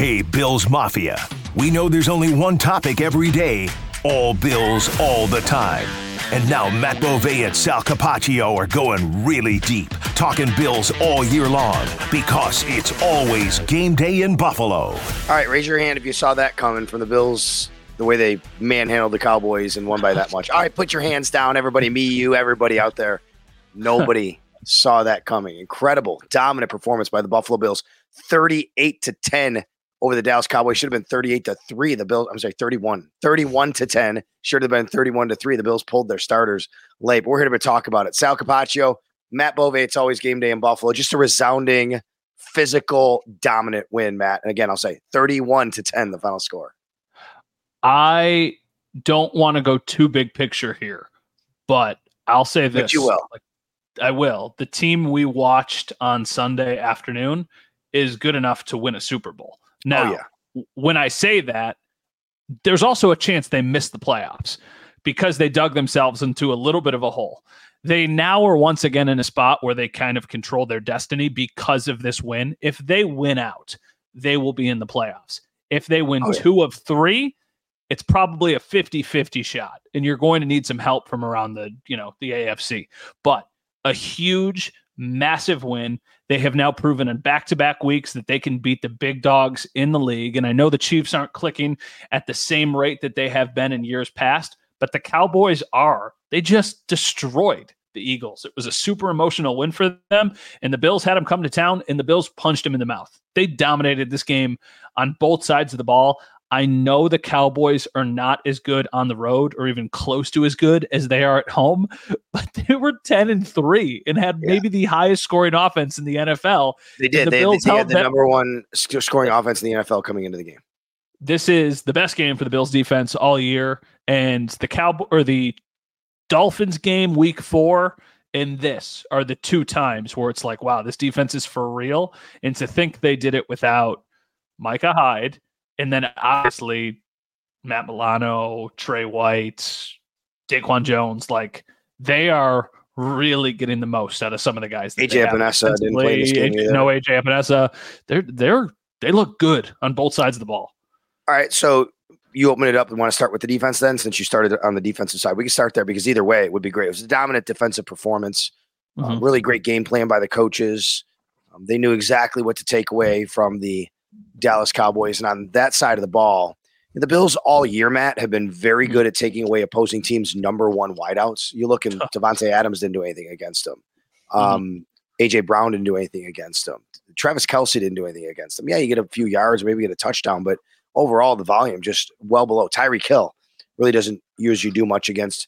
Hey, Bills Mafia. We know there's only one topic every day all Bills, all the time. And now Matt Bove and Sal Capaccio are going really deep, talking Bills all year long because it's always game day in Buffalo. All right, raise your hand if you saw that coming from the Bills, the way they manhandled the Cowboys and won by that much. All right, put your hands down, everybody, me, you, everybody out there. Nobody saw that coming. Incredible, dominant performance by the Buffalo Bills, 38 to 10 over the Dallas Cowboys. Should have been 38 to 3. The Bills, I'm sorry, 31. 31 to 10. Should have been 31 to 3. The Bills pulled their starters late. But we're here to talk about it. Sal Capaccio, Matt Bove, it's always game day in Buffalo. Just a resounding, physical, dominant win, Matt. And again, I'll say 31 to 10, the final score. I don't want to go too big picture here, but I'll say this. But you will. Like, I will. The team we watched on Sunday afternoon is good enough to win a Super Bowl. Now, oh, yeah. when I say that, there's also a chance they miss the playoffs because they dug themselves into a little bit of a hole. They now are once again in a spot where they kind of control their destiny because of this win. If they win out, they will be in the playoffs. If they win oh, yeah. two of three, it's probably a 50-50 shot and you're going to need some help from around the, you know, the AFC. But a huge massive win. They have now proven in back to back weeks that they can beat the big dogs in the league. And I know the Chiefs aren't clicking at the same rate that they have been in years past, but the Cowboys are. They just destroyed the Eagles. It was a super emotional win for them. And the Bills had them come to town, and the Bills punched them in the mouth. They dominated this game on both sides of the ball. I know the Cowboys are not as good on the road or even close to as good as they are at home, but they were 10 and 3 and had yeah. maybe the highest scoring offense in the NFL. They did. The they, Bills they had the number one scoring offense in the NFL coming into the game. This is the best game for the Bills defense all year. And the Cowboy or the Dolphins game week four and this are the two times where it's like, wow, this defense is for real. And to think they did it without Micah Hyde and then obviously Matt Milano, Tre White, Daquan Jones, like they are really getting the most out of some of the guys. AJ Epenesa didn't play this game No AJ Epenesa. They're they're they look good on both sides of the ball. All right, so you open it up and want to start with the defense then, since you started on the defensive side. We can start there because either way it would be great. It was a dominant defensive performance, uh, mm-hmm. uh, really great game plan by the coaches. Um, they knew exactly what to take away from the Dallas Cowboys. And on that side of the ball, the Bills all year, Matt, have been very good at taking away opposing teams' number one wideouts. You look, and Davante Adams didn't do anything against them. Mm-hmm. Um. AJ Brown didn't do anything against them. Travis Kelce didn't do anything against them. Yeah, you get a few yards, maybe get a touchdown, but overall the volume just well below. Tyreek Hill really doesn't usually do much against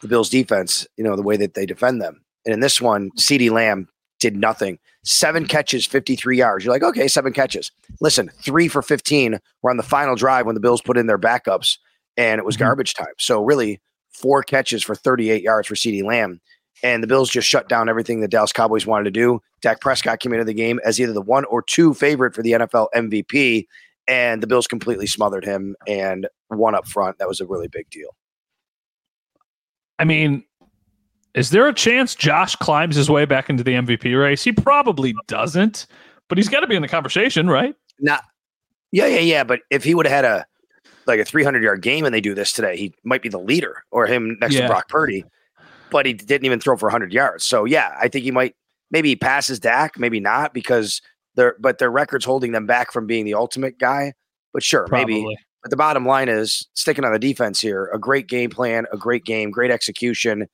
the Bills defense, you know, the way that they defend them. And in this one, CeeDee Lamb did nothing. Seven catches, 53 yards. You're like, okay, seven catches. Listen, three for 15 were on the final drive when the Bills put in their backups and it was mm-hmm. garbage time. So, really, four catches for 38 yards for CeeDee Lamb. And the Bills just shut down everything the Dallas Cowboys wanted to do. Dak Prescott came into the game as either the one or two favorite for the NFL MVP. And the Bills completely smothered him and won up front. That was a really big deal. I mean, is there a chance Josh climbs his way back into the MVP race? He probably doesn't, but he's got to be in the conversation, right? Not, yeah, yeah, yeah. But if he would have had a like a 300 yard game and they do this today, he might be the leader or him next yeah. to Brock Purdy. But he didn't even throw for 100 yards. So yeah, I think he might maybe he passes Dak, maybe not because Their but their record's holding them back from being the ultimate guy. But sure, Probably. maybe. But the bottom line is sticking on the defense here. A great game plan, a great game, great execution.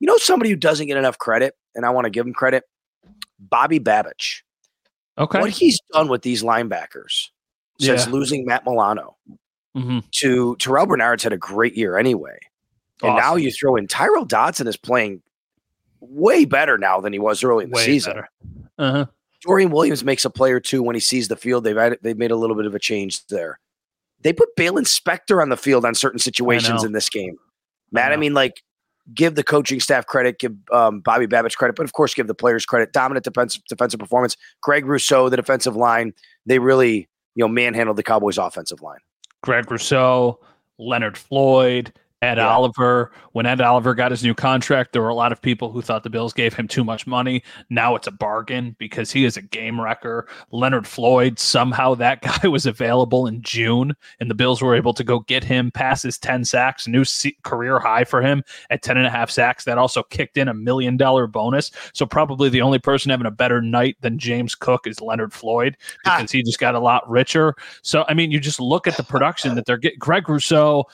You know, somebody who doesn't get enough credit, and I want to give him credit. Bobby Babich. Okay. What he's done with these linebackers since yeah. losing Matt Milano mm-hmm. to Terrel Bernard's had a great year anyway. And now you throw in Tyrel Dodson is playing way better now than he was early in the way season. Uh-huh. Dorian Williams makes a play or two when he sees the field. They've had, they've made a little bit of a change there. They put Baylon Spector on the field on certain situations in this game. Matt, I, I mean, like give the coaching staff credit, give um, Bobby Babich credit, but of course, give the players credit. Dominant defensive defensive performance. Greg Rousseau, the defensive line, they really you know manhandled the Cowboys' offensive line. Greg Rousseau, Leonard Floyd, Ed yeah. Oliver. When Ed Oliver got his new contract, there were a lot of people who thought the Bills gave him too much money. Now it's a bargain because he is a game wrecker. Leonard Floyd, somehow that guy was available in June, and the Bills were able to go get him past his 10 sacks, new career high for him at 10 and a half sacks. That also kicked in a million dollar bonus. So probably the only person having a better night than James Cook is Leonard Floyd ah. because ah. he just got a lot richer. So, I mean, you just look at the production that they're getting. Greg Rousseau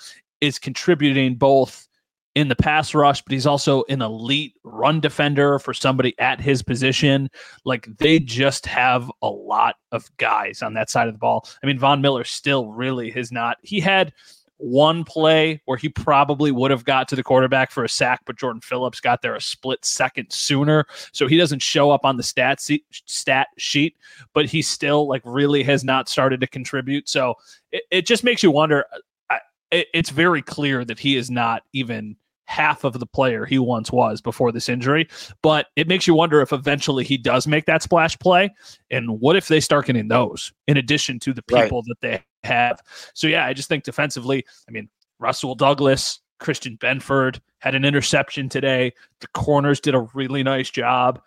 is contributing both in the pass rush, but he's also an elite run defender for somebody at his position. Like they just have a lot of guys on that side of the ball. I mean, Von Miller still really has not. He had one play where he probably would have got to the quarterback for a sack, but Jordan Phillips got there a split second sooner. So he doesn't show up on the stat, stat sheet, but he still like really has not started to contribute. So it, it just makes you wonder it, it's very clear that he is not even half of the player he once was before this injury. But it makes you wonder if eventually he does make that splash play. And what if they start getting those in addition to the people right. that they have? So, yeah, I just think defensively, I mean, Rasul Douglas, Christian Benford had an interception today. The corners did a really nice job.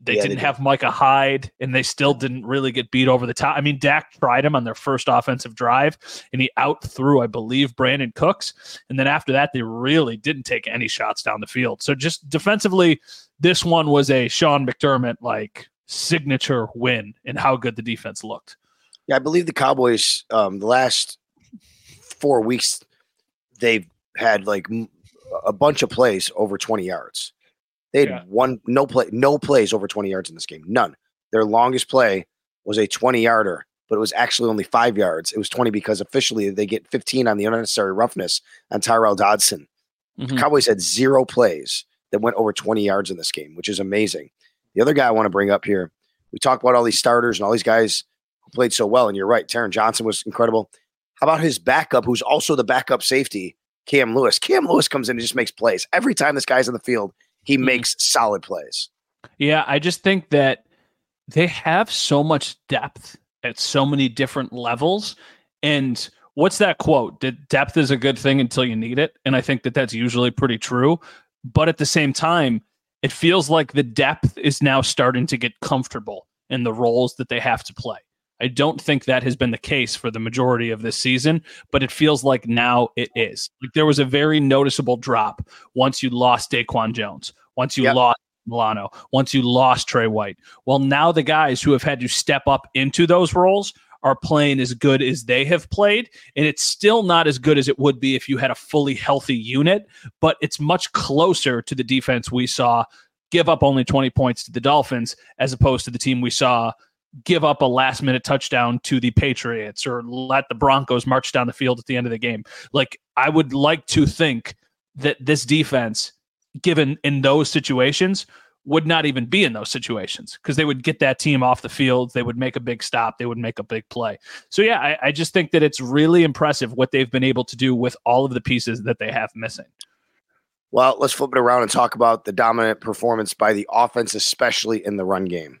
They yeah, didn't they have Micah Hyde, and they still didn't really get beat over the top. I mean, Dak tried him on their first offensive drive, and he out threw, I believe, Brandin Cooks. And then after that, they really didn't take any shots down the field. So just defensively, this one was a Sean McDermott like signature win and how good the defense looked. Yeah, I believe the Cowboys, um, the last four weeks, they've had like a bunch of plays over 20 yards. They had yeah. one no play, no plays over 20 yards in this game. None. Their longest play was a 20 yarder, but it was actually only five yards. It was 20 because officially they get 15 on the unnecessary roughness on Tyrel Dodson. Mm-hmm. Cowboys had zero plays that went over 20 yards in this game, which is amazing. The other guy I want to bring up here, we talk about all these starters and all these guys who played so well, and you're right, Taron Johnson was incredible. How about his backup, who's also the backup safety, Cam Lewis? Cam Lewis comes in and just makes plays. Every time this guy's on the field, he mm-hmm. makes solid plays. Yeah, I just think that they have so much depth at so many different levels. And what's that quote? That depth is a good thing until you need it. And I think that that's usually pretty true. But at the same time, it feels like the depth is now starting to get comfortable in the roles that they have to play. I don't think that has been the case for the majority of this season, but it feels like now it is. Like there was a very noticeable drop once you lost Daquan Jones, once you yep. lost Milano, once you lost Tre White. Well, now the guys who have had to step up into those roles are playing as good as they have played. And it's still not as good as it would be if you had a fully healthy unit, but it's much closer to the defense we saw give up only 20 points to the Dolphins as opposed to the team we saw give up a last minute touchdown to the Patriots or let the Broncos march down the field at the end of the game. Like, I would like to think that this defense, given in those situations, would not even be in those situations because they would get that team off the field. They would make a big stop. They would make a big play. So, yeah, I, I just think that it's really impressive what they've been able to do with all of the pieces that they have missing. Well, let's flip it around and talk about the dominant performance by the offense, especially in the run game.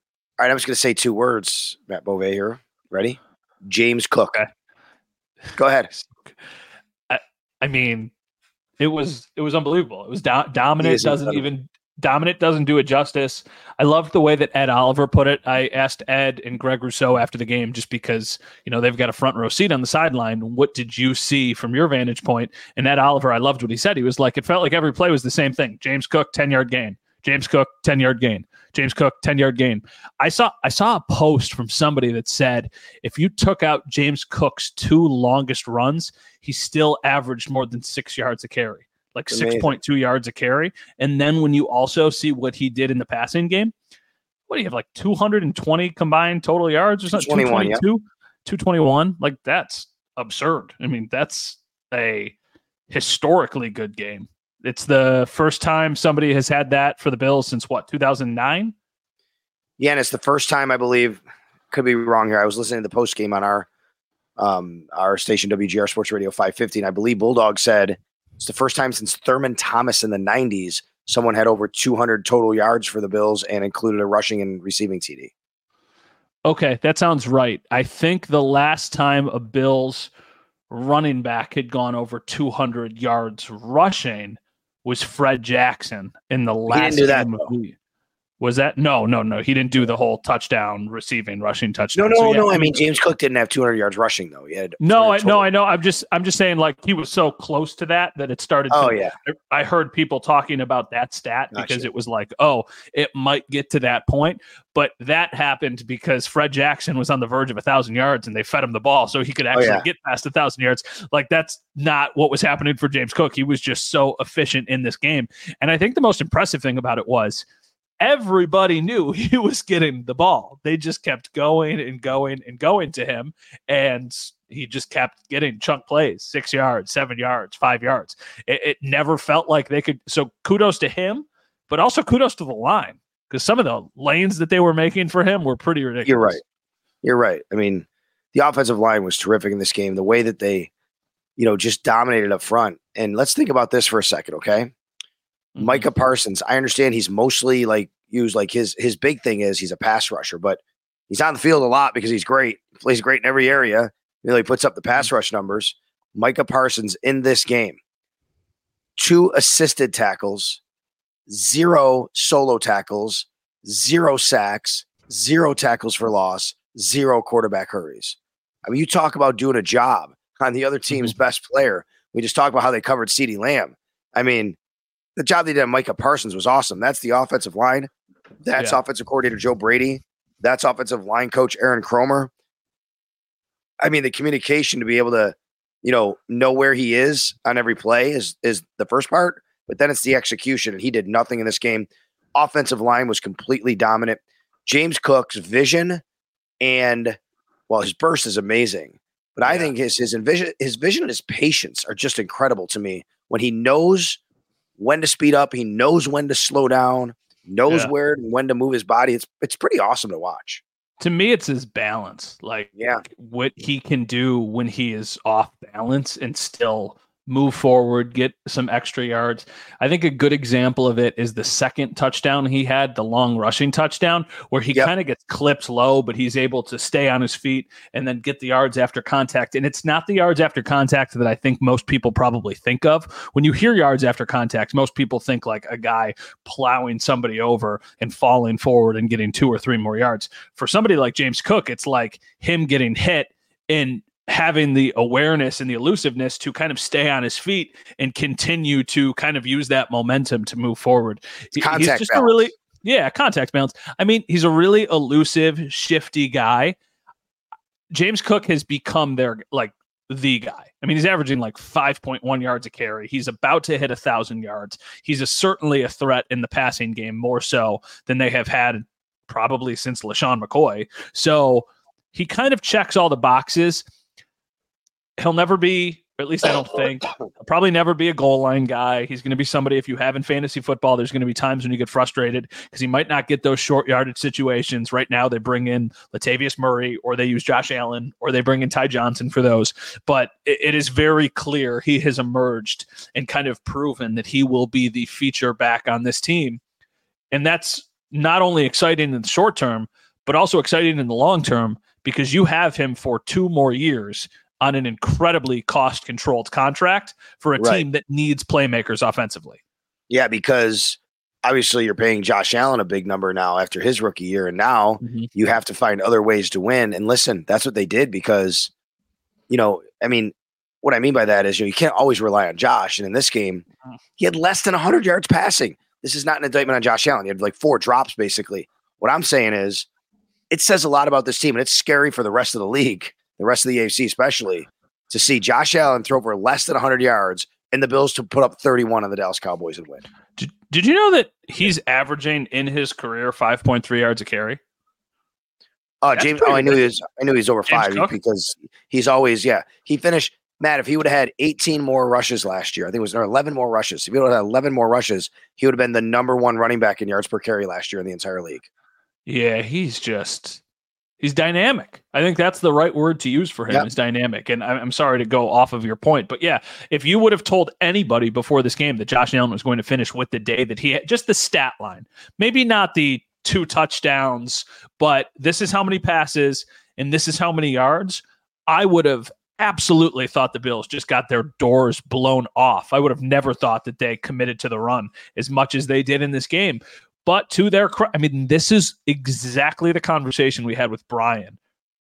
All right, I'm just going to say two words, Matt Bove here. Ready? James Cook. Okay. Go ahead. I, I, mean, it was it was unbelievable. It was do- dominant. Doesn't even dominant doesn't do it justice. I loved the way that Ed Oliver put it. I asked Ed and Greg Rousseau after the game just because you know they've got a front row seat on the sideline. What did you see from your vantage point? And Ed Oliver, I loved what he said. He was like, it felt like every play was the same thing. James Cook, ten yard gain. James Cook, 10 yard gain. James Cook, 10 yard gain. I saw I saw a post from somebody that said if you took out James Cook's two longest runs, he still averaged more than six yards a carry, like 6.2 yards a carry. And then when you also see what he did in the passing game, what do you have like 220 combined total yards or something? 222? Yeah. 221. Like that's absurd. I mean, that's a historically good game it's the first time somebody has had that for the Bills since what 2009. Yeah, and it's the first time I believe. Could be wrong here. I was listening to the post game on our um, our station WGR Sports Radio 550, and I believe Bulldog said it's the first time since Thurman Thomas in the 90s someone had over 200 total yards for the Bills and included a rushing and receiving TD. Okay, that sounds right. I think the last time a Bills running back had gone over 200 yards rushing was Fred Jackson in the last game that, of the was that no, no, no? He didn't do the whole touchdown, receiving, rushing touchdown. No, no, so, yeah, no. I mean, James Cook didn't have 200 yards rushing though. He had no, I no, I know. I'm just, I'm just saying, like he was so close to that that it started. Oh to, yeah. I heard people talking about that stat gotcha. because it was like, oh, it might get to that point, but that happened because Fred Jackson was on the verge of a thousand yards and they fed him the ball so he could oh, actually oh, yeah. get past a thousand yards. Like that's not what was happening for James Cook. He was just so efficient in this game, and I think the most impressive thing about it was everybody knew he was getting the ball. They just kept going and going and going to him. And he just kept getting chunk plays six yards, seven yards, five yards. It, it never felt like they could. So kudos to him, but also kudos to the line because some of the lanes that they were making for him were pretty ridiculous. You're right. You're right. I mean, the offensive line was terrific in this game. The way that they, you know, just dominated up front. And let's think about this for a second, okay? Mm-hmm. Micah Parsons, I understand he's mostly like used like his his big thing is he's a pass rusher, but he's on the field a lot because he's great. He plays great in every area. You know, he puts up the pass mm-hmm. rush numbers. Micah Parsons in this game, two assisted tackles, zero solo tackles, zero sacks, zero tackles for loss, zero quarterback hurries. I mean, you talk about doing a job on the other team's mm-hmm. best player. We just talked about how they covered CeeDee Lamb. I mean, the job they did on Micah Parsons was awesome. That's the offensive line. That's yeah. offensive coordinator Joe Brady. That's offensive line coach Aaron Kromer. I mean, the communication to be able to, you know, know where he is on every play is is the first part, but then it's the execution. And he did nothing in this game. Offensive line was completely dominant. James Cook's vision and well, his burst is amazing. But yeah. I think his his vision, his vision and his patience are just incredible to me. When he knows when to speed up. He knows when to slow down, knows yeah. where and when to move his body. It's it's pretty awesome to watch. To me, it's his balance. Like yeah. what he can do when he is off balance and still move forward, get some extra yards. I think a good example of it is the second touchdown he had, the long rushing touchdown, where he yep. kind of gets clipped low, but he's able to stay on his feet and then get the yards after contact. And it's not the yards after contact that I think most people probably think of. When you hear yards after contact, most people think like a guy plowing somebody over and falling forward and getting two or three more yards. For somebody like James Cook, it's like him getting hit and having the awareness and the elusiveness to kind of stay on his feet and continue to kind of use that momentum to move forward. Contact he's just balance. a really yeah, contact balance. I mean, he's a really elusive, shifty guy. James Cook has become their like the guy. I mean, he's averaging like 5.1 yards a carry. He's about to hit a thousand yards. He's a, certainly a threat in the passing game, more so than they have had probably since LeSean McCoy. So he kind of checks all the boxes. He'll never be at least I don't think. Probably never be a goal line guy. He's going to be somebody, if you have in fantasy football, there's going to be times when you get frustrated because he might not get those short yardage situations. Right now, they bring in Latavius Murray or they use Josh Allen or they bring in Ty Johnson for those. But it, it is very clear he has emerged and kind of proven that he will be the feature back on this team. And that's not only exciting in the short term, but also exciting in the long term because you have him for two more years on an incredibly cost controlled contract for a right. team that needs playmakers offensively. Yeah, because obviously you're paying Josh Allen a big number now after his rookie year, and now mm-hmm. you have to find other ways to win. And listen, that's what they did because, you know, I mean, what I mean by that is you know you can't always rely on Josh. And in this game, mm. he had less than 100 yards passing. This is not an indictment on Josh Allen. He had like four drops basically. What I'm saying is, it says a lot about this team, and it's scary for the rest of the league the rest of the AFC especially, to see Josh Allen throw for less than 100 yards and the Bills to put up 31 on the Dallas Cowboys and win. Did, did you know that he's averaging in his career 5.3 yards a carry? Oh, James! Oh, I knew he was. I knew he was over James five Cook? because he's always yeah. He finished Matt. If he would have had 18 more rushes last year, I think it was 11 more rushes. If he would have had 11 more rushes, he would have been the number one running back in yards per carry last year in the entire league. Yeah, he's just he's dynamic. I think that's the right word to use for him yep. is dynamic. And I'm sorry to go off of your point, but yeah, if you would have told anybody before this game that Josh Allen was going to finish with the day that he had, just the stat line, maybe not the two touchdowns, but this is how many passes and this is how many yards, I would have absolutely thought the Bills just got their doors blown off. I would have never thought that they committed to the run as much as they did in this game. But to their, I mean, this is exactly the conversation we had with Brian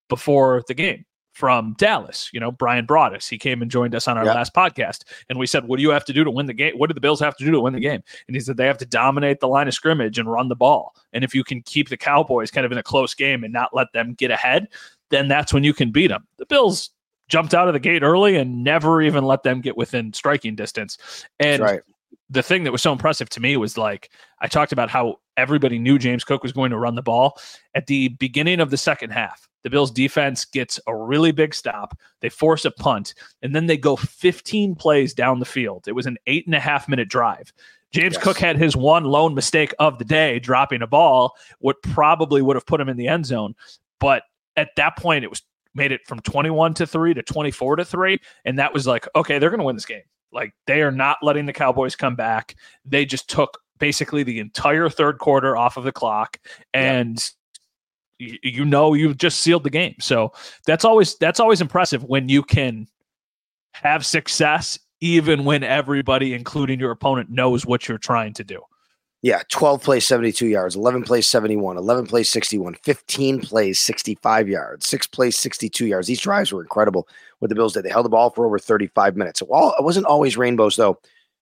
before the game from Dallas. You know, Brian brought us. He came and joined us on our yep. last podcast. And we said, What do you have to do to win the game? What do the Bills have to do to win the game? And he said, They have to dominate the line of scrimmage and run the ball. And if you can keep the Cowboys kind of in a close game and not let them get ahead, then that's when you can beat them. The Bills jumped out of the gate early and never even let them get within striking distance. And right the thing that was so impressive to me was like I talked about how everybody knew James Cook was going to run the ball at the beginning of the second half. The Bills defense gets a really big stop. They force a punt, and then they go 15 plays down the field. It was an eight and a half minute drive. James yes. Cook had his one lone mistake of the day, dropping a ball, what probably would have put him in the end zone. But at that point, it was made it from 21 to 3 to 24 to 3. And that was like, okay, they're going to win this game. Like they are not letting the Cowboys come back. They just took basically the entire third quarter off of the clock and you, you know you've just sealed the game. So that's always that's always impressive when you can have success even when everybody including your opponent knows what you're trying to do. Yeah, 12 plays, 72 yards, 11 plays, 71, 11 plays, 61, 15 plays, 65 yards, six plays, 62 yards. These drives were incredible what the Bills did. They held the ball for over 35 minutes. Well, it wasn't always rainbows, though,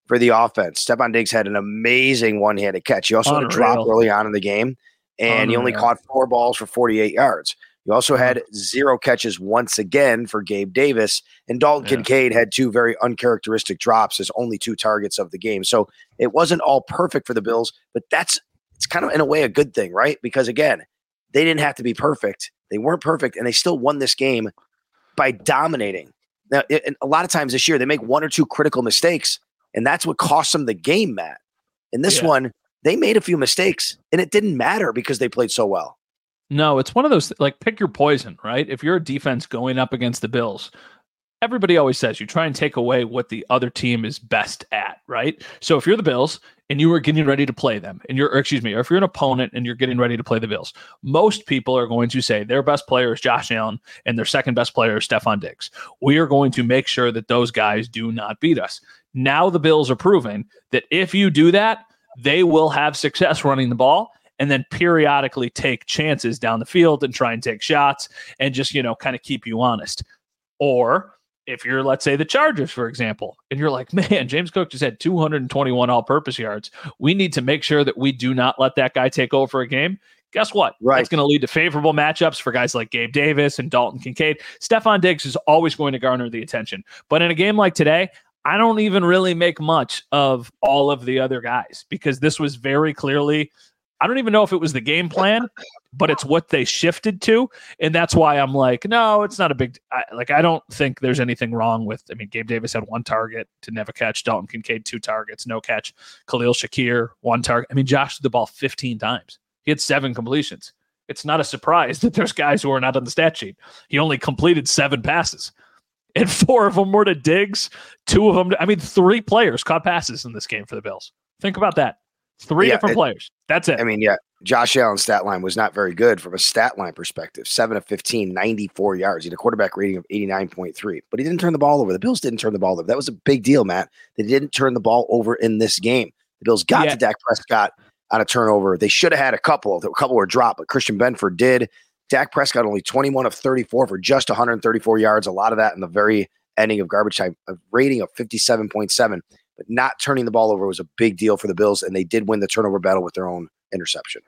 for the offense. Stefon Diggs had an amazing one handed catch. He also Unreal. had a drop early on in the game, and Unreal. he only caught four balls for 48 yards. You also mm-hmm. had zero catches once again for Gabe Davis, and Dalton yeah. Kincaid had two very uncharacteristic drops as only two targets of the game. So it wasn't all perfect for the Bills, but that's it's kind of in a way a good thing, right? Because again, they didn't have to be perfect. They weren't perfect, and they still won this game by dominating. Now, it, a lot of times this year, they make one or two critical mistakes, and that's what cost them the game, Matt. In this yeah. one, they made a few mistakes, and it didn't matter because they played so well. No, it's one of those like pick your poison, right? If you're a defense going up against the Bills, everybody always says you try and take away what the other team is best at, right? So if you're the Bills and you are getting ready to play them, and you're, excuse me, or if you're an opponent and you're getting ready to play the Bills, most people are going to say their best player is Josh Allen and their second best player is Stefon Diggs. We are going to make sure that those guys do not beat us. Now the Bills are proving that if you do that, they will have success running the ball and then periodically take chances down the field and try and take shots and just, you know, kind of keep you honest. Or if you're, let's say, the Chargers, for example, and you're like, man, James Cook just had 221 all purpose yards. We need to make sure that we do not let that guy take over a game. Guess what? Right. That's going to lead to favorable matchups for guys like Gabe Davis and Dalton Kincaid. Stefon Diggs is always going to garner the attention. But in a game like today, I don't even really make much of all of the other guys because this was very clearly I don't even know if it was the game plan, but it's what they shifted to, and that's why I'm like, no, it's not a big. I, like I don't think there's anything wrong with. I mean, Gabe Davis had one target to never catch. Dalton Kincaid two targets, no catch. Khalil Shakir one target. I mean, Josh threw the ball 15 times. He had seven completions. It's not a surprise that there's guys who are not on the stat sheet. He only completed seven passes, and four of them were to Diggs. Two of them, I mean, three players caught passes in this game for the Bills. Think about that. Three yeah, different it, players. That's it. I mean, yeah, Josh Allen's stat line was not very good from a stat line perspective. Seven of 15, 94 yards. He had a quarterback rating of 89.3, but he didn't turn the ball over. The Bills didn't turn the ball over. That was a big deal, Matt. They didn't turn the ball over in this game. The Bills got yeah. to Dak Prescott on a turnover. They should have had a couple. A couple were dropped, but Christian Benford did. Dak Prescott only 21 of 34 for just 134 yards. A lot of that in the very ending of garbage time. A rating of 57.7 but not turning the ball over was a big deal for the Bills, and they did win the turnover battle with their own interception.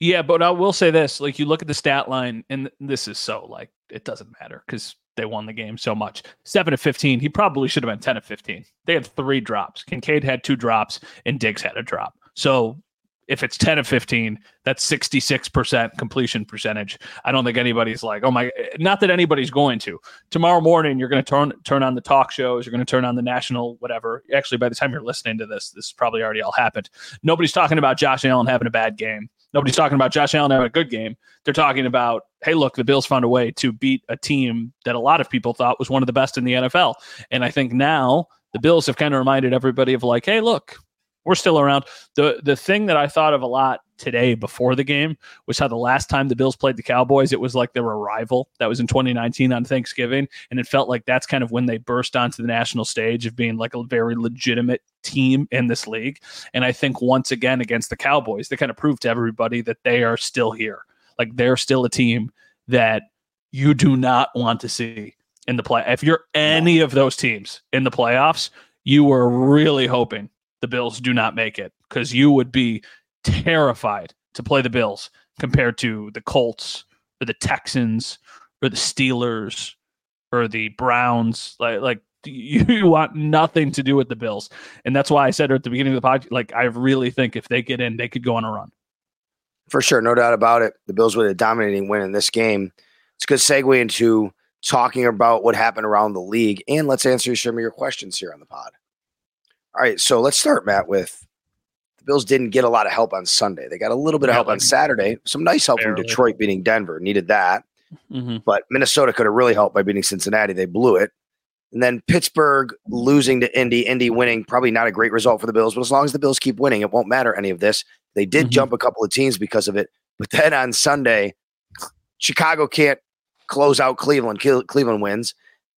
Yeah, but I will say this: like you look at the stat line, and this is so like it doesn't matter because they won the game so much. Seven to fifteen, he probably should have been ten to fifteen. They had three drops. Kincaid had two drops, and Diggs had a drop. So if it's 10 of 15, that's 66% completion percentage. I don't think anybody's like, oh my, not that anybody's going to. Tomorrow morning, you're going to turn turn on the talk shows, you're going to turn on the national whatever. Actually, by the time you're listening to this, this probably already all happened. Nobody's talking about Josh Allen having a bad game. Nobody's talking about Josh Allen having a good game. They're talking about, hey, look, the Bills found a way to beat a team that a lot of people thought was one of the best in the NFL. And I think now the Bills have kind of reminded everybody of like, hey, look, we're still around. The the thing that I thought of a lot today before the game was how the last time the Bills played the Cowboys, it was like they were a rival. That was in 2019 on Thanksgiving. And it felt like that's kind of when they burst onto the national stage of being like a very legitimate team in this league. And I think once again against the Cowboys, they kind of proved to everybody that they are still here. Like they're still a team that you do not want to see in the play. If you're any of those teams in the playoffs, you were really hoping the Bills do not make it because you would be terrified to play the Bills compared to the Colts or the Texans or the Steelers or the Browns. Like, like you want nothing to do with the Bills. And that's why I said at the beginning of the podcast, like, I really think if they get in, they could go on a run. For sure. No doubt about it. The Bills with a dominating win in this game. It's a good segue into talking about what happened around the league. And let's answer some of your questions here on the pod. All right, so let's start, Matt, with the Bills didn't get a lot of help on Sunday. They got a little bit of help on Saturday. Some nice help Barely. from Detroit beating Denver. Needed that. Mm-hmm. But Minnesota could have really helped by beating Cincinnati. They blew it. And then Pittsburgh losing to Indy, Indy winning, probably not a great result for the Bills, but as long as the Bills keep winning, it won't matter any of this. They did mm-hmm. jump a couple of teams because of it. But then on Sunday, Chicago can't close out Cleveland. Cleveland wins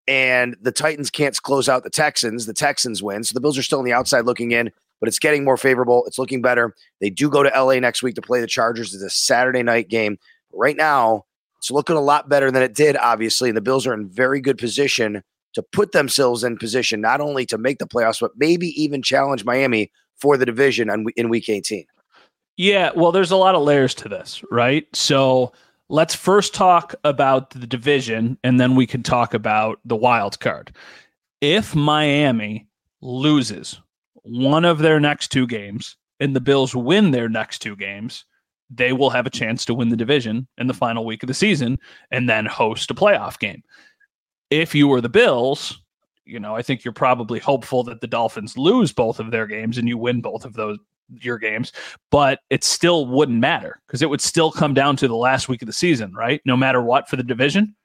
and the Titans can't close out the Texans. The Texans win. So the Bills are still on the outside looking in, but it's getting more favorable. It's looking better. They do go to LA next week to play the Chargers. It's a Saturday night game. Right now, it's looking a lot better than it did, obviously. And the Bills are in very good position to put themselves in position not only to make the playoffs, but maybe even challenge Miami for the division in week 18. Yeah, well, there's a lot of layers to this, right? So let's first talk about the division and then we can talk about the wild card. If Miami loses one of their next two games and the Bills win their next two games, they will have a chance to win the division in the final week of the season and then host a playoff game. If you were the Bills, you know, I think you're probably hopeful that the Dolphins lose both of their games and you win both of those your games, but it still wouldn't matter because it would still come down to the last week of the season, right? No matter what for the division,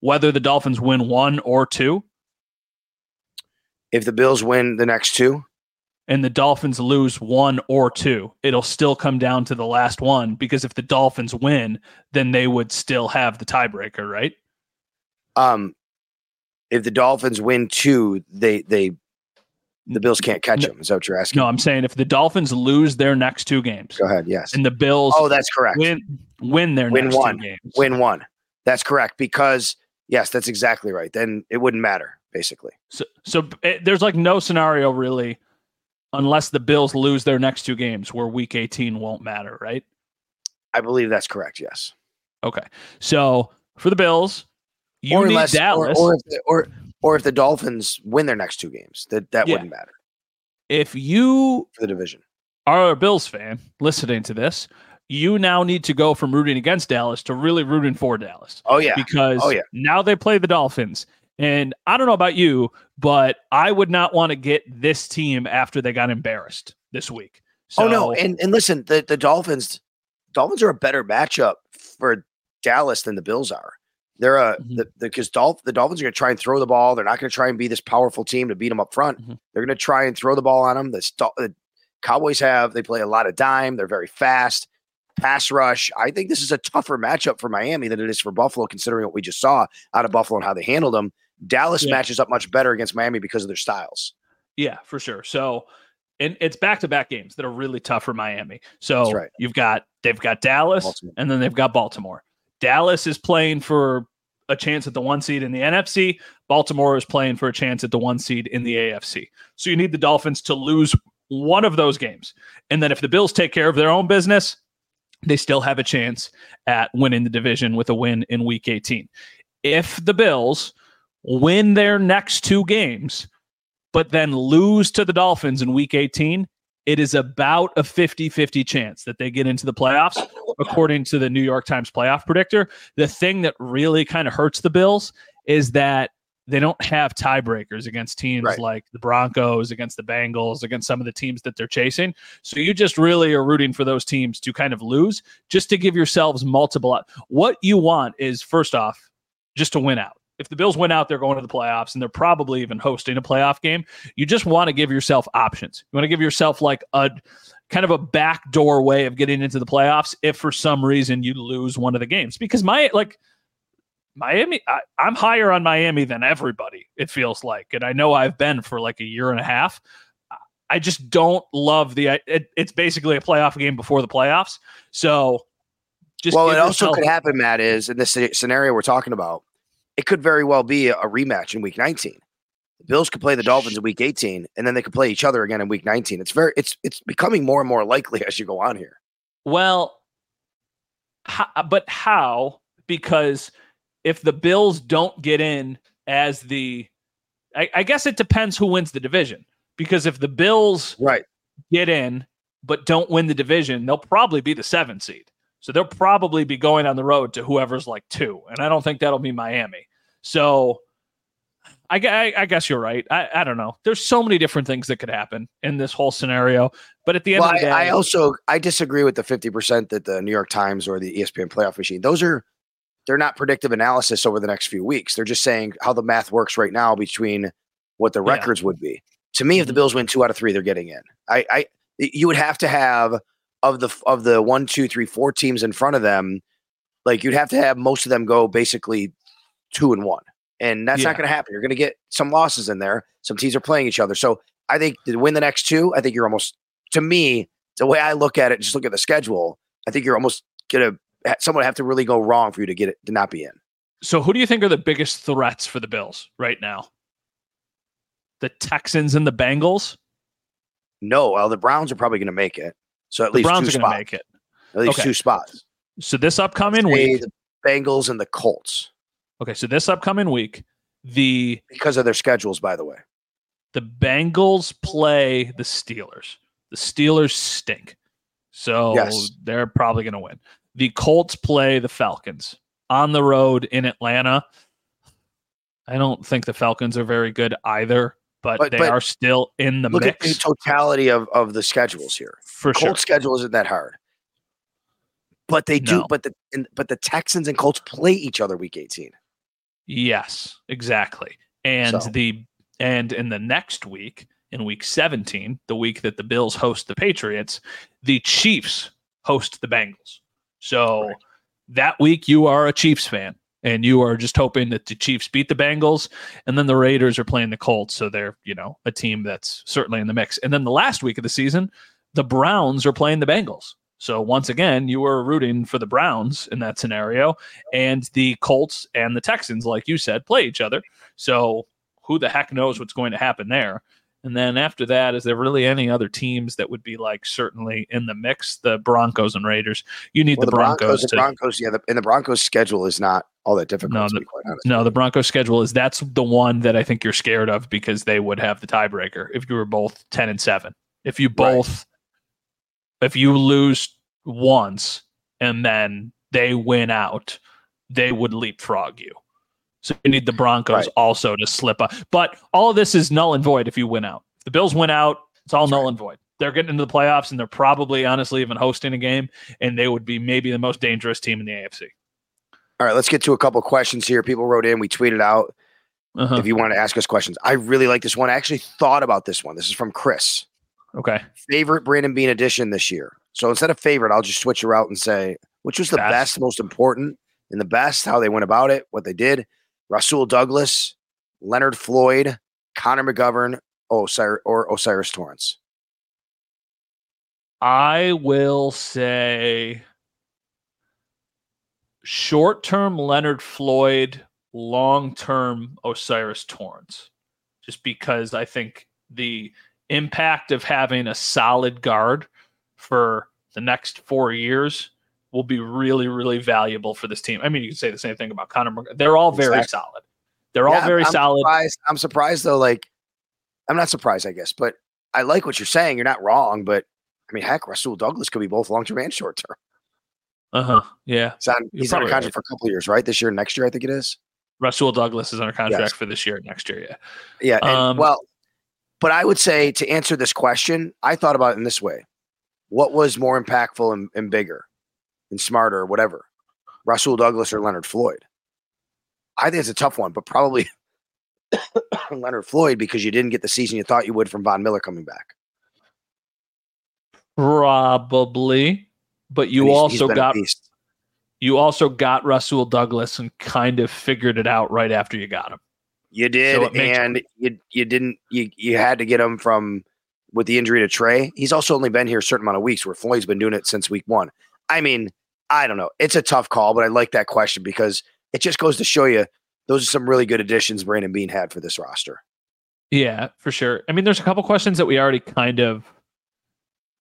whether the Dolphins win one or two. If the Bills win the next two, and the Dolphins lose one or two, it'll still come down to the last one because if the Dolphins win, then they would still have the tiebreaker, right? Um, if the Dolphins win two, they they the Bills can't catch them. Is that what you're asking? No, I'm saying if the Dolphins lose their next two games. Go ahead. Yes. And the Bills. Oh, that's correct. Win win their win one. games. Win one. That's correct because yes, that's exactly right. Then it wouldn't matter basically. So so it, eh, there's like no scenario really, unless the Bills lose their next two games, where Week 18 won't matter, right? I believe that's correct. Yes. Okay. So for the Bills, you or need unless, Dallas, or, or, or or if the Dolphins win their next two games, that that yeah. wouldn't matter. If you for the division are a Bills fan listening to this, you now need to go from rooting against Dallas to really rooting for Dallas. Oh yeah. Because oh, yeah. now they play the Dolphins. And I don't know about you, but I would not want to get this team after they got embarrassed this week. So, oh no, and and listen, the, the Dolphins Dolphins are a better matchup for Dallas than the Bills are. They're a mm-hmm. the because Dolph, the Dolphins are going to try and throw the ball. They're not going to try and be this powerful team to beat them up front. Mm-hmm. They're going to try and throw the ball on them. The, the Cowboys have they play a lot of dime. They're very fast pass rush. I think this is a tougher matchup for Miami than it is for Buffalo, considering what we just saw out of Buffalo and how they handled them. Dallas yeah. matches up much better against Miami because of their styles. Yeah, for sure. So, and it's back to back games that are really tough for Miami. So right. you've got they've got Dallas Baltimore. and then they've got Baltimore. Dallas is playing for a chance at the one seed in the NFC. Baltimore is playing for a chance at the one seed in the AFC. So you need the Dolphins to lose one of those games. And then if the Bills take care of their own business, they still have a chance at winning the division with a win in week 18. If the Bills win their next two games, but then lose to the Dolphins in week 18, it is about a 50 50 chance that they get into the playoffs, according to the New York Times playoff predictor. The thing that really kind of hurts the Bills is that they don't have tiebreakers against teams right. like the Broncos, against the Bengals, against some of the teams that they're chasing. So you just really are rooting for those teams to kind of lose just to give yourselves multiple. What you want is, first off, just to win out. If the Bills win out, they're going to the playoffs and they're probably even hosting a playoff game. You just want to give yourself options. You want to give yourself like a kind of a backdoor way of getting into the playoffs if for some reason you lose one of the games. Because my, like, Miami, I, am higher on Miami than everybody, it feels like. And I know I've been for like a year and a half. I just don't love the, it, it's basically a playoff game before the playoffs. So just. Well, it also could happen, Matt, is in this scenario we're talking about, it could very well be a rematch in week 19. The Bills could play the Dolphins in week 18, and then they could play each other again in week 19. It's very, it's, it's becoming more and more likely as you go on here. Well, how, uh, but how? Because if the Bills don't get in as the, I, I, guess it depends who wins the division. Because if the Bills right get in but don't win the division, they'll probably be the seven seed. So they'll probably be going on the road to whoever's like two, and I don't think that'll be Miami. So I, I, I guess you're right. I, I don't know. There's so many different things that could happen in this whole scenario. But at the end well, of the day, I, I also I disagree with the 50% that the New York Times or the ESPN playoff machine. Those are they're not predictive analysis over the next few weeks. They're just saying how the math works right now between what the records yeah. would be. To me, if the mm-hmm. Bills win two out of three, they're getting in. I, I, you would have to have of the of the one, two, three, four teams in front of them, like you'd have to have most of them go basically two and one, and that's yeah. not going to happen. You're going to get some losses in there. Some teams are playing each other, so I think to win the next two, I think you're almost to me the way I look at it. Just look at the schedule. I think you're almost going to someone have to really go wrong for you to get it to not be in. So, who do you think are the biggest threats for the Bills right now? The Texans and the Bengals? No, well, the Browns are probably going to make it. So at the least Browns are going to make it. At least okay. two spots. So this upcoming week, the Bengals and the Colts. Okay, so this upcoming week, the because of their schedules, by the way, the Bengals play the Steelers. The Steelers stink, so yes. they're probably going to win. The Colts play the Falcons on the road in Atlanta. I don't think the Falcons are very good either, but, but they but are still in the look mix. At the totality of, of the schedules here. For Colts sure. schedule isn't that hard. But they do, but the but the Texans and Colts play each other week 18. Yes, exactly. And so. the and in the next week, in week 17, the week that the Bills host the Patriots, the Chiefs host the Bengals. So right. that week you are a Chiefs fan and you are just hoping that the Chiefs beat the Bengals and then the Raiders are playing the Colts so they're, you know, a team that's certainly in the mix. And then the last week of the season, the Browns are playing the Bengals. So once again, you were rooting for the Browns in that scenario and the Colts and the Texans like you said play each other. So who the heck knows what's going to happen there? And then after that, is there really any other teams that would be like certainly in the mix? The Broncos and Raiders. You need well, the, the, Broncos. Broncos to, the Broncos, yeah, the, and the Broncos schedule is not all that difficult. No, the, no, the Broncos schedule is that's the one that I think you're scared of because they would have the tiebreaker if you were both ten and seven. If you both, right. If you lose once and then they win out, they would leapfrog you. So you need the Broncos right. also to slip up. But all of this is null and void if you win out. If the Bills win out, it's all That's null right. and void. They're getting into the playoffs and they're probably honestly even hosting a game, and they would be maybe the most dangerous team in the AFC. All right, let's get to a couple questions here. People wrote in, we tweeted out. Uh-huh. If you want to ask us questions, I really like this one. I actually thought about this one. This is from Chris. Okay. Favorite Brandon Beane edition this year. So instead of favorite, I'll just switch her out and say which was the best, best most important, and the best, how they went about it, what they did. Rasul Douglas, Leonard Floyd, Connor McGovern, O'Cyrus, or O'Cyrus Torrence. I will say short term Leonard Floyd, long term O'Cyrus Torrence, just because I think the impact of having a solid guard for the next four years will be really, really valuable for this team. I mean, you can say the same thing about Connor. They're all very exactly. solid. They're yeah, all very I'm solid. Surprised. I'm surprised though. Like, I'm not surprised, I guess, but I like what you're saying. You're not wrong, but I mean, heck, Rasul Douglas could be both long term and short term. Uh huh. Yeah. He's on, he's on a contract right. for a couple years, right? This year, next year, I think it is. Rasul Douglas is under contract yes. for this year, next year. Yeah. Yeah. And, um, well, but I would say to answer this question, I thought about it in this way: What was more impactful and, and bigger, and smarter, or whatever, Rasul Douglas or Leonard Floyd? I think it's a tough one, but probably Leonard Floyd because you didn't get the season you thought you would from Von Miller coming back. Probably, but you he's, also he's got you also got Rasul Douglas and kind of figured it out right after you got him. You did, so and you you didn't. You you had to get him from with the injury to Tre. He's also only been here a certain amount of weeks, where Floyd's been doing it since week one. I mean, I don't know. It's a tough call, but I like that question because it just goes to show you those are some really good additions Brandon Beane had for this roster. Yeah, for sure. I mean, there's a couple questions that we already kind of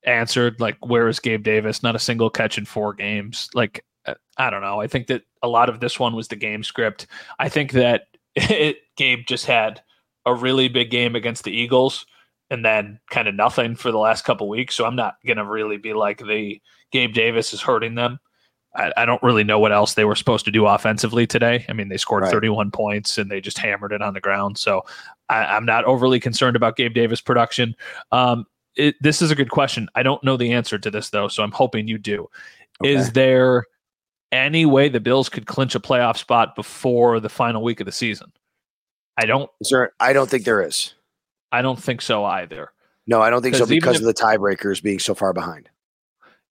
answered, like where is Gabe Davis? Not a single catch in four games. Like uh, I don't know. I think that a lot of this one was the game script. I think that it, Gabe just had a really big game against the Eagles and then kind of nothing for the last couple weeks. So I'm not going to really be like the Gabe Davis is hurting them. I, I, don't really know what else they were supposed to do offensively today. I mean, they scored right. 31 points and they just hammered it on the ground. So I, am not overly concerned about Gabe Davis production. Um, it, this is a good question. I don't know the answer to this though, so I'm hoping you do. Okay. Is there any way the Bills could clinch a playoff spot before the final week of the season? I don't. Sir, I don't think there is. I don't think so either. No, I don't think so because if, of the tiebreakers being so far behind.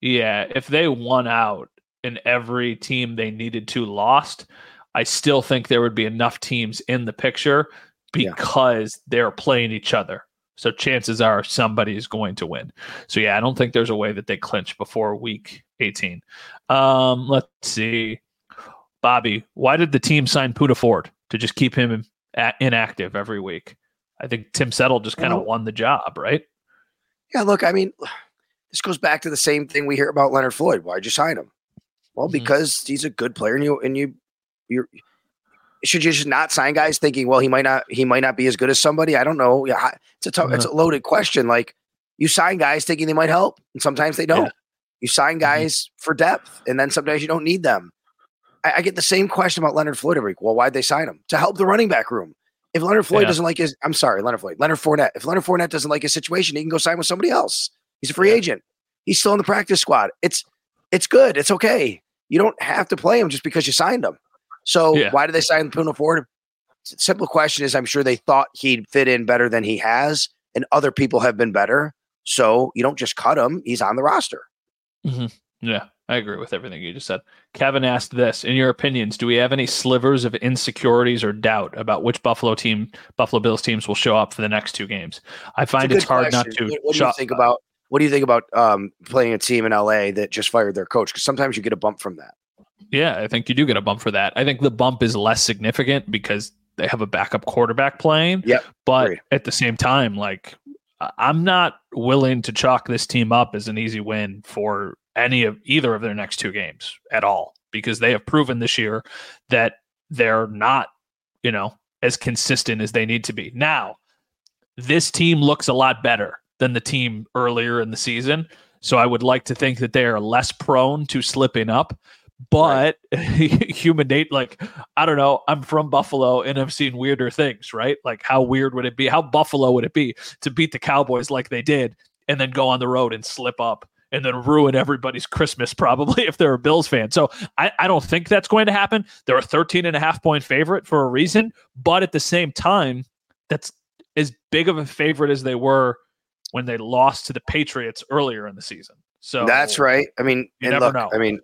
Yeah, if they won out and every team they needed to lost, I still think there would be enough teams in the picture because yeah. they're playing each other. So chances are somebody is going to win. So yeah, I don't think there's a way that they clinch before week 18. Um, let's see. Bobby, why did the team sign Poona Ford to just keep him inactive every week? I think Tim Settle just kind of won the job, right? Yeah, look, I mean, this goes back to the same thing we hear about Leonard Floyd. Why'd you sign him? Well, mm-hmm. because he's a good player, and you and you you should you just not sign guys thinking, well, he might not he might not be as good as somebody. I don't know. Yeah, it's a tough, mm-hmm. it's a loaded question. Like you sign guys thinking they might help, and sometimes they don't. Yeah. You sign mm-hmm. guys mm-hmm. for depth, and then sometimes you don't need them. I, I, get the same question about Leonard Floyd every week. Well, why'd they sign him? To help the running back room. If Leonard Floyd yeah. doesn't like his, I'm sorry, Leonard Floyd, Leonard Fournette. If Leonard Fournette doesn't like his situation, he can go sign with somebody else. He's a free yeah. agent. He's still in the practice squad. It's it's good. It's okay. You don't have to play him just because you signed him. So yeah. why did they sign Poona Ford? Simple question is, I'm sure they thought he'd fit in better than he has, and other people have been better. So you don't just cut him; he's on the roster. Mm-hmm. Yeah, I agree with everything you just said. Kevin asked this: In your opinions, do we have any slivers of insecurities or doubt about which Buffalo team, Buffalo Bills teams, will show up for the next two games? I find it's hard question. not to. What, what do you think about? What do you think about um, playing a team in LA that just fired their coach? Because sometimes you get a bump from that. Yeah, I think you do get a bump for that. I think the bump is less significant because they have a backup quarterback playing. Yeah, but at the same time, like I'm not willing to chalk this team up as an easy win for any of either of their next two games at all because they have proven this year that they're not, you know, as consistent as they need to be. Now, this team looks a lot better than the team earlier in the season. So I would like to think that they are less prone to slipping up. But right. human date, like, I don't know. I'm from Buffalo and I've seen weirder things, right? Like, how weird would it be? How Buffalo would it be to beat the Cowboys like they did and then go on the road and slip up and then ruin everybody's Christmas, probably if they're a Bills fan. So I, I don't think that's going to happen. They're a 13 and a half point favorite for a reason. But at the same time, that's as big of a favorite as they were when they lost to the Patriots earlier in the season. So that's right. I mean, you never look, know. I mean,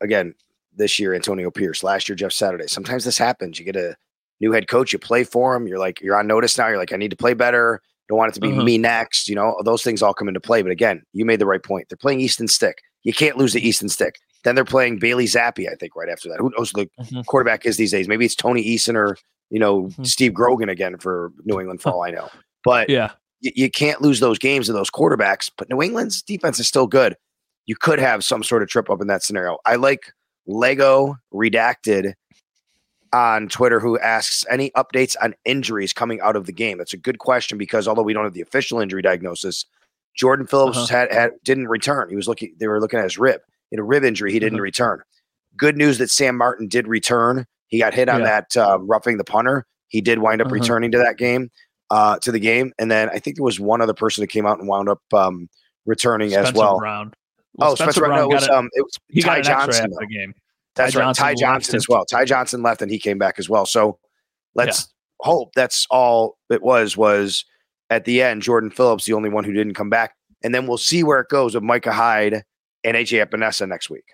again, this year Antonio Pierce, last year Jeff Saturday. Sometimes this happens. You get a new head coach, you play for him. You're like, you're on notice now. You're like, I need to play better. Don't want it to be uh-huh. me next. You know, those things all come into play. But again, you made the right point. They're playing Easton Stick. You can't lose the Easton Stick. Then they're playing Bailey Zappe, I think, right after that. Who knows the mm-hmm. quarterback is these days? Maybe it's Tony Eason or, you know, mm-hmm. Steve Grogan again for New England, for all I know. But yeah, you, you can't lose those games to those quarterbacks. But New England's defense is still good. You could have some sort of trip up in that scenario. I like Lego Redacted on Twitter who asks any updates on injuries coming out of the game. That's a good question because although we don't have the official injury diagnosis, Jordan Phillips uh-huh. had, had didn't return. He was looking; they were looking at his rib. In a rib injury, he didn't uh-huh. return. Good news that Sam Martin did return. He got hit on yeah. that uh, roughing the punter. He did wind up uh-huh. returning to that game, uh, to the game, and then I think there was one other person that came out and wound up um, returning Spencer as well. Brown. Well, oh, Spencer, Spencer Brown. No, it was, um, it was he Ty Johnson. the game. That's Ty right. Johnson Ty Johnson as well. Ty Johnson left and he came back as well. So let's yeah. hope that's all it was. Was at the end Jordan Phillips the only one who didn't come back, and then we'll see where it goes with Micah Hyde and AJ Epenesa next week.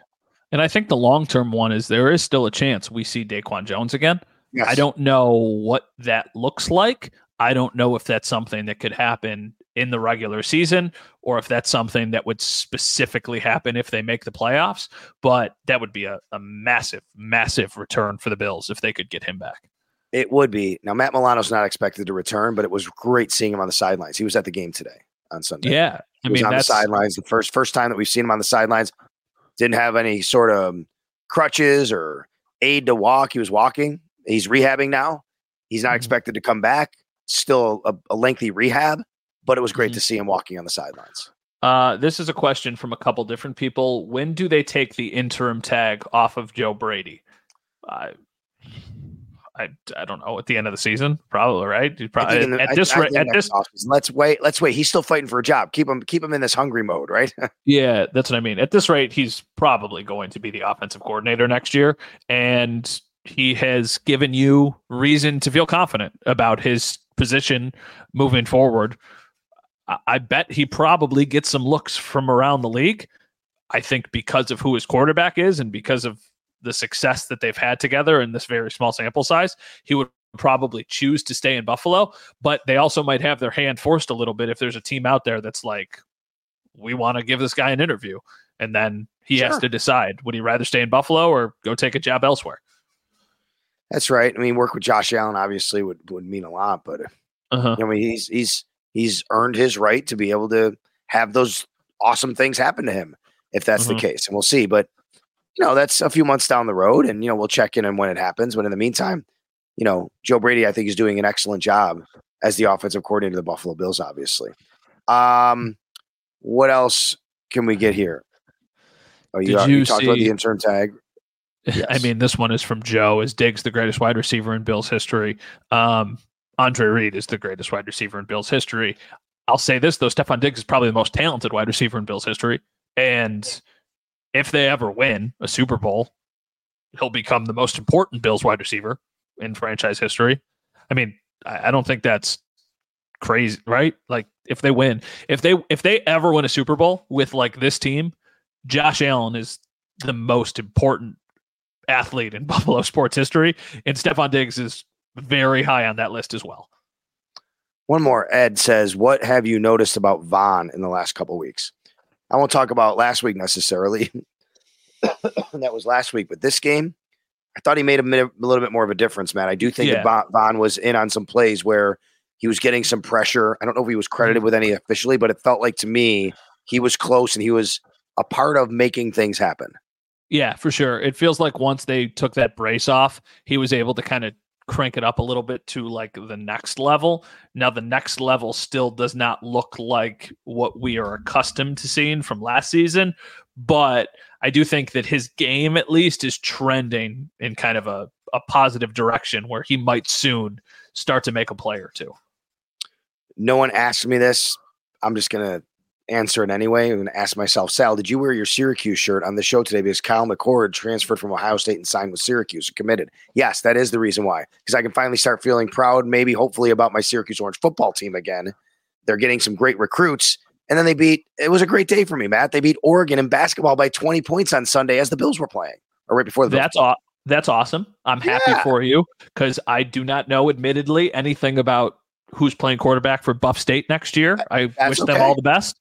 And I think the long term one is there is still a chance we see Daquan Jones again. Yes. I don't know what that looks like. I don't know if that's something that could happen in the regular season or if that's something that would specifically happen if they make the playoffs. But that would be a, a massive, massive return for the Bills if they could get him back. It would be. Now, Matt Milano's not expected to return, but it was great seeing him on the sidelines. He was at the game today on Sunday. Yeah. I mean, on the sidelines. The first first time that we've seen him on the sidelines. Didn't have any sort of crutches or aid to walk. He was walking. He's rehabbing now. He's not mm-hmm. expected to come back. Still a, a lengthy rehab but it was great mm-hmm. to see him walking on the sidelines. Uh, this is a question from a couple different people. When do they take the interim tag off of Joe Brady? I, I, I don't know. At the end of the season, probably right. Probably the, at this rate. At this, let's wait. Let's wait. He's still fighting for a job. Keep him. Keep him in this hungry mode, right? yeah, that's what I mean. At this rate, he's probably going to be the offensive coordinator next year, and he has given you reason to feel confident about his position moving forward. I bet he probably gets some looks from around the league. I think because of who his quarterback is and because of the success that they've had together in this very small sample size, he would probably choose to stay in Buffalo. But they also might have their hand forced a little bit if there's a team out there that's like, we want to give this guy an interview. And then he sure. has to decide would he rather stay in Buffalo or go take a job elsewhere? That's right. I mean, work with Josh Allen obviously would, would mean a lot, but uh-huh. I mean, he's he's he's earned his right to be able to have those awesome things happen to him if that's mm-hmm. the case. And we'll see. But you know, that's a few months down the road, and you know, we'll check in and when it happens. But in the meantime, you know, Joe Brady, I think, is doing an excellent job as the offensive coordinator of the Buffalo Bills, obviously. Um, what else can we get here? Oh, you, Did you, you talked see, about the intern tag. Yes. I mean, this one is from Joe. Is Diggs the greatest wide receiver in Bills history? Um, Andre Reed is the greatest wide receiver in Bills history. I'll say this though, Stefon Diggs is probably the most talented wide receiver in Bills history. And if they ever win a Super Bowl, he'll become the most important Bills wide receiver in franchise history. I mean, I don't think that's crazy, right? Like if they win, if they if they ever win a Super Bowl with like this team, Josh Allen is the most important athlete in Buffalo sports history, and Stefon Diggs is very high on that list as well. One more. Ed says, "What have you noticed about Von in the last couple weeks?" I won't talk about last week necessarily. that was last week, but this game, I thought he made a, a little bit more of a difference, man. I do think yeah. that Von was in on some plays where he was getting some pressure. I don't know if he was credited mm-hmm. with any officially, but it felt like to me he was close and he was a part of making things happen. Yeah, for sure. It feels like once they took that brace off, he was able to kind of crank it up a little bit to like the next level. Now, the next level still does not look like what we are accustomed to seeing from last season, but I do think that his game, at least, is trending in kind of a, a positive direction where he might soon start to make a play or two. No one asked me this. I'm just going to answer it anyway. I'm going to ask myself, Sal, did you wear your Syracuse shirt on the show today because Kyle McCord transferred from Ohio State and signed with Syracuse and committed? Yes, that is the reason why. Because I can finally start feeling proud, maybe hopefully about my Syracuse Orange football team again. They're getting some great recruits. And then they beat, it was a great day for me, Matt. They beat Oregon in basketball by 20 points on Sunday as the Bills were playing, or right before the That's aw- That's awesome. I'm happy yeah. for you because I do not know, admittedly, anything about who's playing quarterback for Buff State next year. I That's wish okay. them all the best.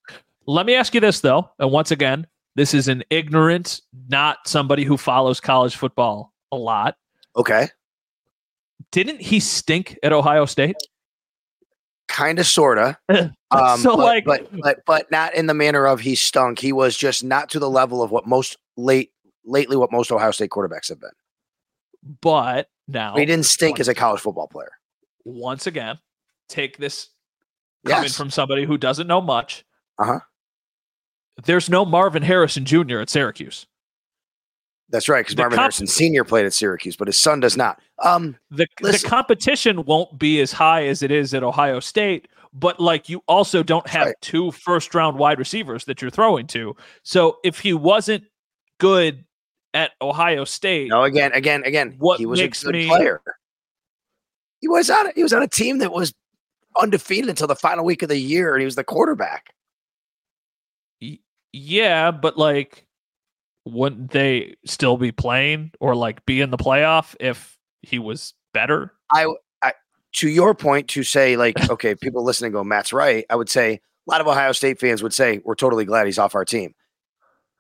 Let me ask you this though, and once again, this is an ignorant, not somebody who follows college football a lot. Okay. Didn't he stink at Ohio State? Kind of, sorta. um, so but, like, but, but but not in the manner of he stunk. He was just not to the level of what most late lately what most Ohio State quarterbacks have been. But now he didn't stink once, as a college football player. Once again, take this coming yes. from somebody who doesn't know much. Uh huh. There's no Marvin Harrison Jr. at Syracuse. That's right, because Marvin comp- Harrison Sr. played at Syracuse, but his son does not. Um, the the competition won't be as high as it is at Ohio State, but like you also don't have right. two first round wide receivers that you're throwing to. So if he wasn't good at Ohio State, no, again, again, again, what he was a good me, player. He was on he was on a team that was undefeated until the final week of the year, and he was the quarterback. Yeah, but like wouldn't they still be playing or like be in the playoff if he was better? I, I to your point to say like okay, people listening go Matt's right. I would say a lot of Ohio State fans would say we're totally glad he's off our team.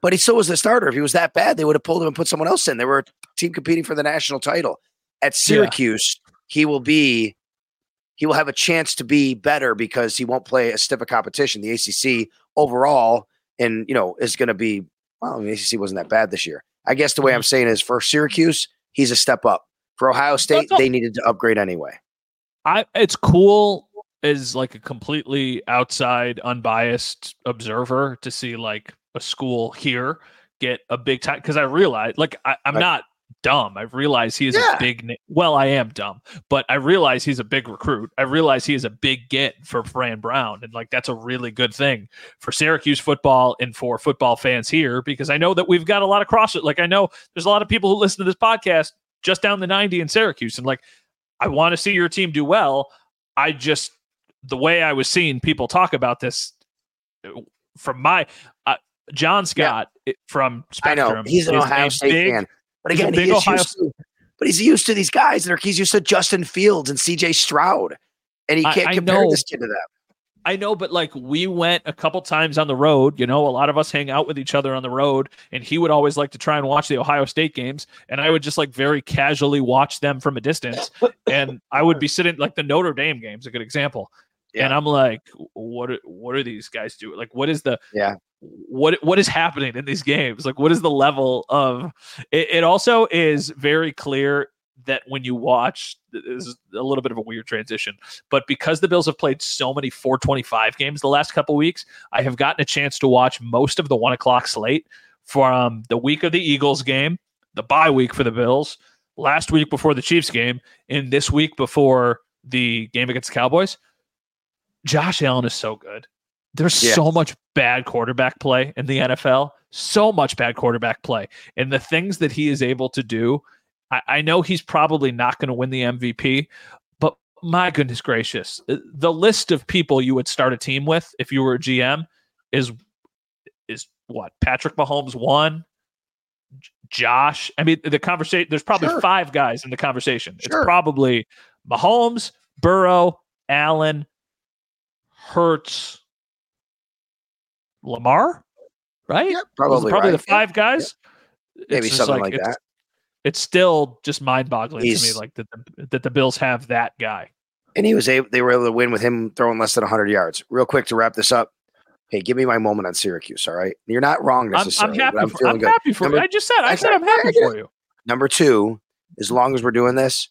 But he still was the starter. If he was that bad, they would have pulled him and put someone else in. They were a team competing for the national title. At Syracuse, yeah. he will be he will have a chance to be better because he won't play a stiff a competition. The ACC overall and you know is going to be well. the ACC wasn't that bad this year. I guess the way I'm mm-hmm. saying is for Syracuse, he's a step up. For Ohio State, they needed to upgrade anyway. I it's cool as like a completely outside, unbiased observer to see like a school here get a big time because I realize like I, am not dumb. I realize he is yeah. a big. Na- well, I am dumb, but I realize he's a big recruit. I realize he is a big get for Fran Brown, and like that's a really good thing for Syracuse football and for football fans here because I know that we've got a lot of cross. Like I know there's a lot of people who listen to this podcast just down the 90 in Syracuse, and like I want to see your team do well. I just the way I was seeing people talk about this from my uh, John Scott yeah. from Spectrum. I know he's an Ohio State big, fan. But again, he's he's used to, but he's used to these guys that are he's used to Justin Fields and CJ Stroud. And he can't I, I compare know. this kid to them. I know, but like we went a couple times on the road, you know, a lot of us hang out with each other on the road, and he would always like to try and watch the Ohio State games, and I would just like very casually watch them from a distance, and I would be sitting like the Notre Dame game's a good example, yeah. and I'm like, what are, what are these guys doing? Like, what is the yeah what what is happening in these games like what is the level of it, it also is very clear that when you watch this is a little bit of a weird transition but because the bills have played so many 425 games the last couple weeks i have gotten a chance to watch most of the one o'clock slate from the week of the eagles game the bye week for the bills last week before the chiefs game and this week before the game against the cowboys josh allen is so good there's yeah. so much bad quarterback play in the NFL, so much bad quarterback play. And the things that he is able to do, I, I know he's probably not going to win the MVP, but my goodness gracious, uh, the list of people you would start a team with if you were a GM is is what Patrick Mahomes one, Josh. I mean, the conversation. There's probably sure. five guys in the conversation. Sure. It's probably Mahomes, Burrow, Allen, Hurts, Lamar, right? Yeah, probably probably right. the five guys. Maybe something like, like that. It's still just mind-boggling He's, to me, like that the, that the Bills have that guy. And he was able; they were able to win with him throwing less than 100 yards. Real quick to wrap this up. Hey, give me my moment on Syracuse. All right, you're not wrong necessarily. I'm, I'm happy. I'm, for, I'm happy for Number, you. I just said. I, I said I'm happy for you. Number two, as long as we're doing this,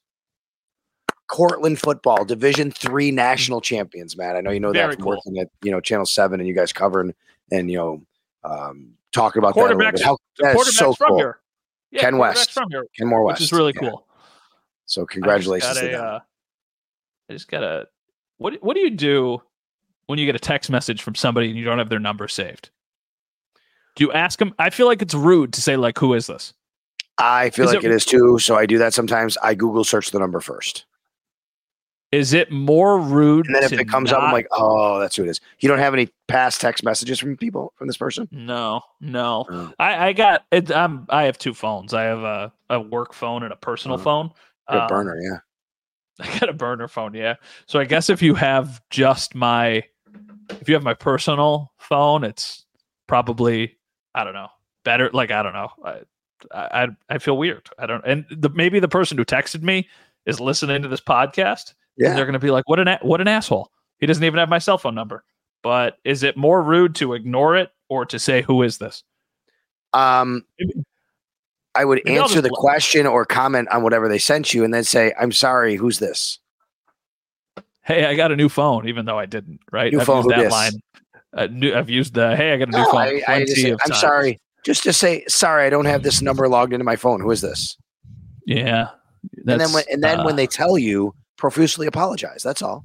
Cortland football, Division three national champions, Matt. I know you know Very that from cool. working at you know Channel Seven and you guys covering and you know um, talking about that. Quarterbacks- bit. How, that quarterback's so from cool. here. Yeah, Ken West. from here, Ken Moore West, which is really Yeah. cool. So I just congratulations got to a, them. uh, I just got a. What What do you do when you get a text message from somebody and you don't have their number saved? Do you ask them? I feel like it's rude to say like, "Who is this?" I feel is like it- it is too. So I do that sometimes. I Google search the number first, Is it more rude? and then if it comes up, I'm like, oh, that's who it is. You don't have any past text messages from people from this person? No, no. Oh. I, I got it. I'm, I have two phones. I have a, a work phone and a personal Oh. phone. Um, burner, yeah. I got a burner phone, yeah. So I guess if you have just my, if you have my personal phone, it's probably I don't know better. Like I don't know. I I, I feel weird. I don't. And the maybe the person who texted me is listening to this podcast. Yeah. they're going to be like, "What an a- what an asshole! He doesn't even have my cell phone number." But is it more rude to ignore it or to say, "Who is this?" Um, Maybe- I would maybe answer the question or comment on whatever they sent you, and then say, "I'm sorry, who's this?" Hey, I got a new phone, even though I didn't. Right? New I've phone, used that dis? line. Uh, new, I've used the "Hey, I got a new No, phone." I, I say, I'm times. sorry. Just to say, sorry, I don't have this number logged into my phone. Who is this? Yeah. and then when and then when uh, they tell you, profusely apologize. That's all.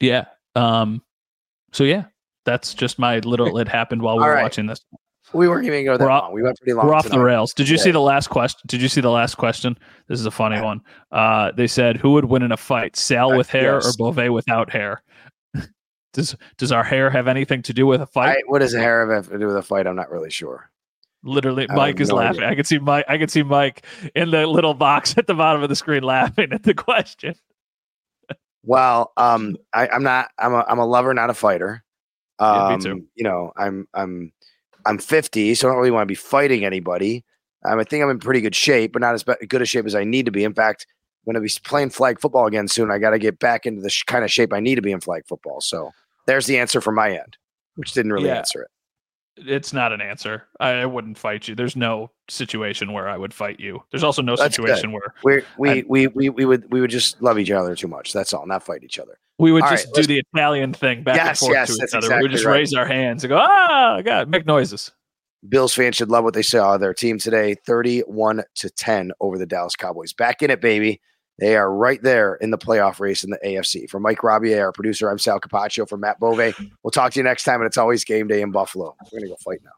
Yeah. Um. So yeah, that's just my little. It happened while we All were right. watching this. We weren't even go that off- long. We went pretty long. We're off the rails. Did you see the last question? Did you see the last question? This is a funny one. Uh, they said, "Who would win in a fight, Sal Uh, with hair yes. or Bove without hair?" does Does our hair have anything to do with a fight? I, what does hair have to do with a fight? I'm not really sure. Literally, I Mike is no laughing. idea. I can see Mike. I can see Mike in the little box at the bottom of the screen laughing at the question. Well, um, I, I'm not. I'm a. I'm a lover, not a fighter. Yeah, me Um, too. You know, I'm. I'm. I'm 50, so I don't really want to be fighting anybody. Um, I think I'm in pretty good shape, but not as good a shape as I need to be. In fact, when I'm going to be playing flag football again soon. I got to get back into the sh- kind of shape I need to be in flag football. So there's the answer from my end, which didn't really Yeah. answer it. It's not an answer. I, I wouldn't fight you. There's no situation where I would fight you. There's also no That's good. situation where We we, we we we would we would just love each other too much. That's all. Not fight each other. we would All just right, do the Italian thing back and forth yes, to each other. we would just right. raise our hands and go, ah, God, make noises. Bills fans should love what they saw their team today 31 to 10 over the Dallas Cowboys. Back in it, baby. They are right there in the playoff race in the AFC. For Mike Robbie, our producer, I'm Sal Capaccio. For Matt Bove, we'll talk to you next time. And it's always game day in Buffalo. We're going to go fight now.